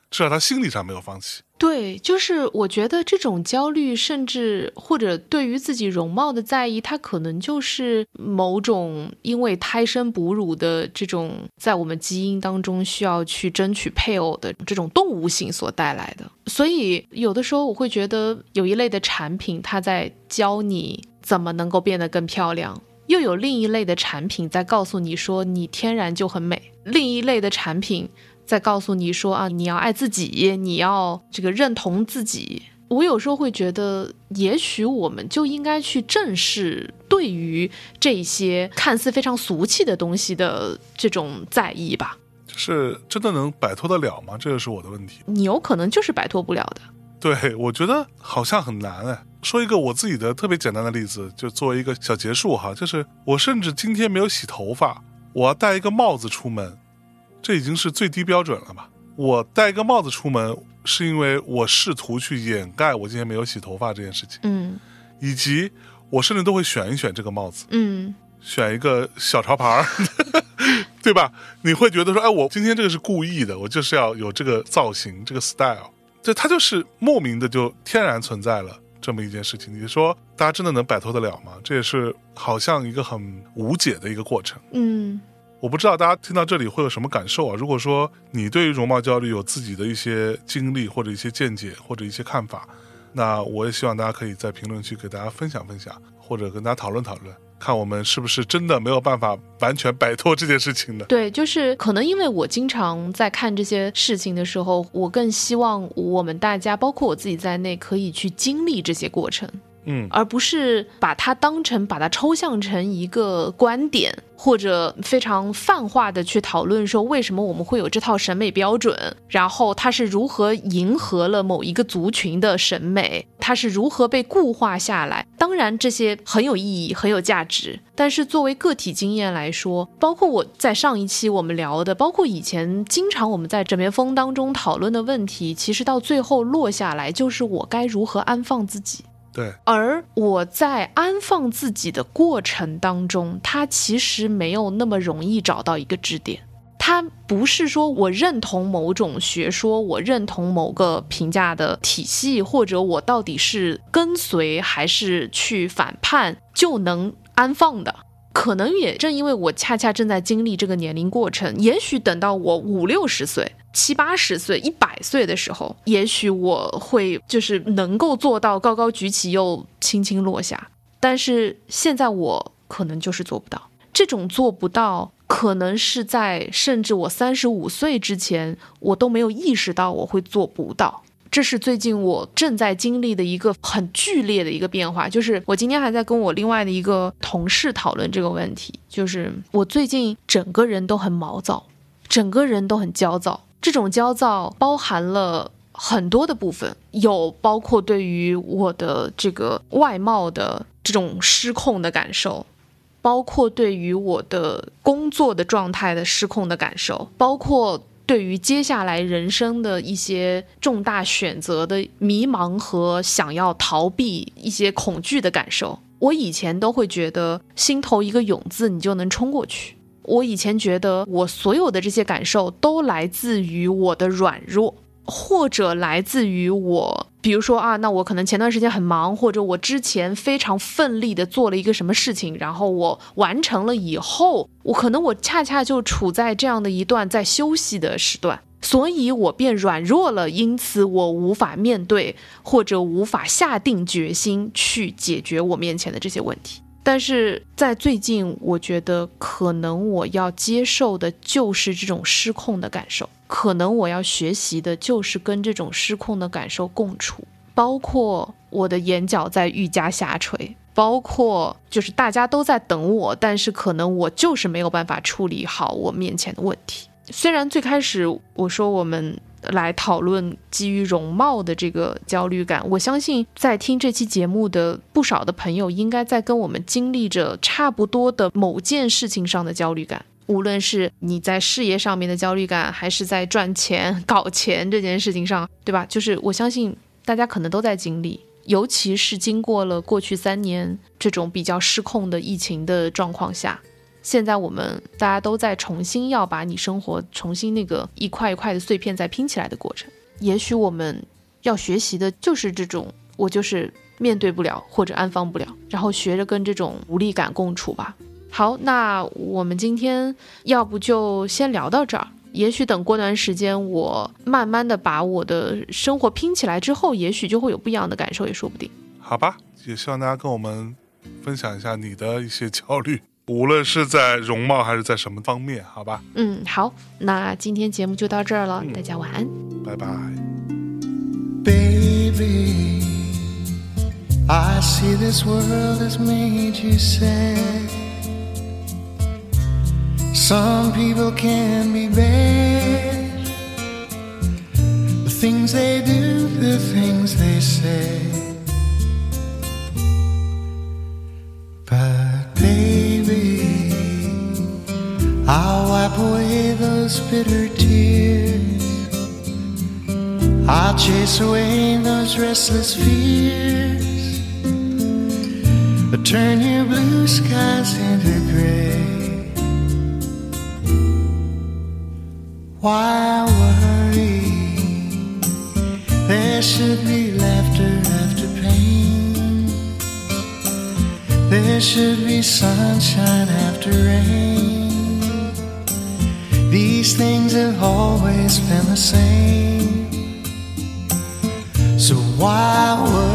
至少她心理上没有放弃。对，就是我觉得这种焦虑，甚至或者对于自己容貌的在意，它可能就是某种因为胎生哺乳的这种在我们基因当中需要去争取配偶的这种动物性所带来的。所以有的时候我会觉得有一类的产品，它在教你怎么能够变得更漂亮。又有另一类的产品在告诉你说你天然就很美，另一类的产品在告诉你说啊，你要爱自己，你要这个认同自己。我有时候会觉得，也许我们就应该去正视对于这些看似非常俗气的东西的这种在意吧。就是真的能摆脱得了吗？这就是我的问题。你有可能就是摆脱不了的。对，我觉得好像很难哎。说一个我自己的特别简单的例子，就作为一个小结束哈，就是我甚至今天没有洗头发，我要戴一个帽子出门，这已经是最低标准了吧？我戴一个帽子出门，是因为我试图去掩盖我今天没有洗头发这件事情，嗯以及我甚至都会选一选这个帽子，嗯选一个小潮牌儿，[LAUGHS] 对吧？你会觉得说，哎，我今天这个是故意的，我就是要有这个造型，这个 style，这它就是莫名的就天然存在了这么一件事情。你说大家真的能摆脱得了吗？这也是好像一个很无解的一个过程。嗯我不知道大家听到这里会有什么感受啊？如果说你对于容貌焦虑有自己的一些经历或者一些见解或者一些看法，那我也希望大家可以在评论区给大家分享分享，或者跟大家讨论讨论，看我们是不是真的没有办法完全摆脱这件事情的。对，就是可能因为我经常在看这些事情的时候，我更希望我们大家，包括我自己在内，可以去经历这些过程。嗯而不是把它当成把它抽象成一个观点，或者非常泛化的去讨论说为什么我们会有这套审美标准，然后它是如何迎合了某一个族群的审美，它是如何被固化下来。当然这些很有意义，很有价值，但是作为个体经验来说，包括我在上一期我们聊的，包括以前经常我们在枕边风当中讨论的问题，其实到最后落下来就是我该如何安放自己。而我在安放自己的过程当中，它其实没有那么容易找到一个支点。它不是说我认同某种学说，我认同某个评价的体系，或者我到底是跟随还是去反叛就能安放的。可能也正因为我恰恰正在经历这个年龄过程，也许等到我五六十岁、七八十岁、一百岁的时候，也许我会就是能够做到高高举起又轻轻落下。但是现在我可能就是做不到，这种做不到，可能是在甚至我三十五岁之前，我都没有意识到我会做不到。这是最近我正在经历的一个很剧烈的一个变化，就是我今天还在跟我另外的一个同事讨论这个问题，就是我最近整个人都很毛躁，整个人都很焦躁。这种焦躁包含了很多的部分，有包括对于我的这个外貌的这种失控的感受，包括对于我的工作的状态的失控的感受，包括对于接下来人生的一些重大选择的迷茫和想要逃避一些恐惧的感受。我以前都会觉得心头一个勇字，你就能冲过去。我以前觉得我所有的这些感受都来自于我的软弱，或者来自于我，比如说啊，那我可能前段时间很忙，或者我之前非常奋力的做了一个什么事情，然后我完成了以后，我可能我恰恰就处在这样的一段在休息的时段，所以我变软弱了，因此我无法面对或者无法下定决心去解决我面前的这些问题。但是在最近，我觉得可能我要接受的就是这种失控的感受，可能我要学习的就是跟这种失控的感受共处，包括我的眼角在愈加下垂，包括就是大家都在等我，但是可能我就是没有办法处理好我面前的问题。虽然最开始我说我们来讨论基于容貌的这个焦虑感，我相信在听这期节目的不少的朋友，应该在跟我们经历着差不多的某件事情上的焦虑感。无论是你在事业上面的焦虑感，还是在赚钱、搞钱这件事情上，对吧？就是我相信大家可能都在经历，尤其是经过了过去三年这种比较失控的疫情的状况下，现在我们大家都在重新要把你生活重新那个一块一块的碎片再拼起来的过程。也许我们要学习的就是这种，我就是面对不了或者安放不了，然后学着跟这种无力感共处吧。好，那我们今天要不就先聊到这儿。也许等过段时间，我慢慢的把我的生活拼起来之后，也许就会有不一样的感受，也说不定。好吧，也希望大家跟我们分享一下你的一些焦虑，无论是在容貌还是在什么方面，好吧，嗯，好，那今天节目就到这儿了，大家晚安。拜拜。Baby, I see this world has made you sad. Some people can be bad. The things they do, the things they say. Those bitter tears. I'll chase away those restless fears. But turn your blue skies into gray. Why worry? There should be laughter after pain. There should be sunshine after rain. These things have always been the same. So why worry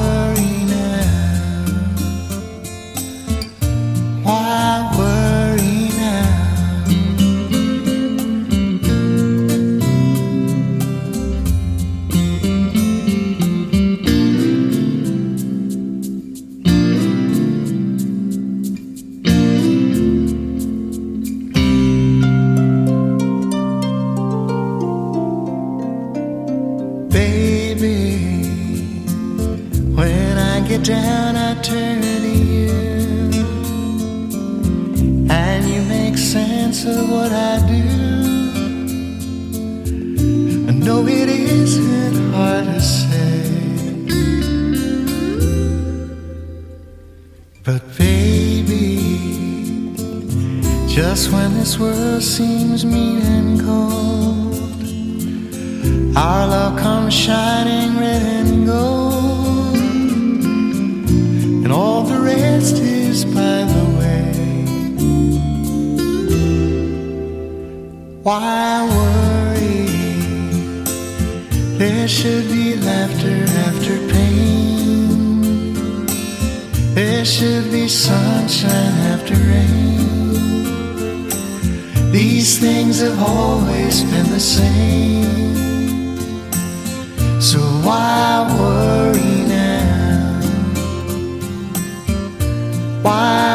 Why worry? There should be laughter after pain. There should be sunshine after rain. These things have always been the same. So why worry now? Why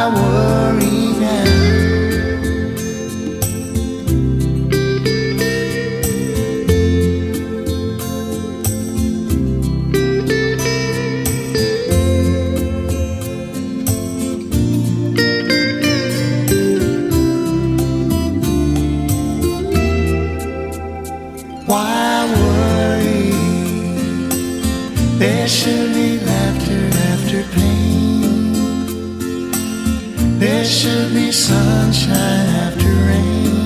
sunshine after rain.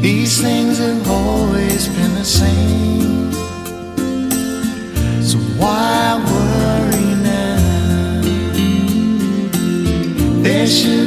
These things have always been the same. So why worry now? There should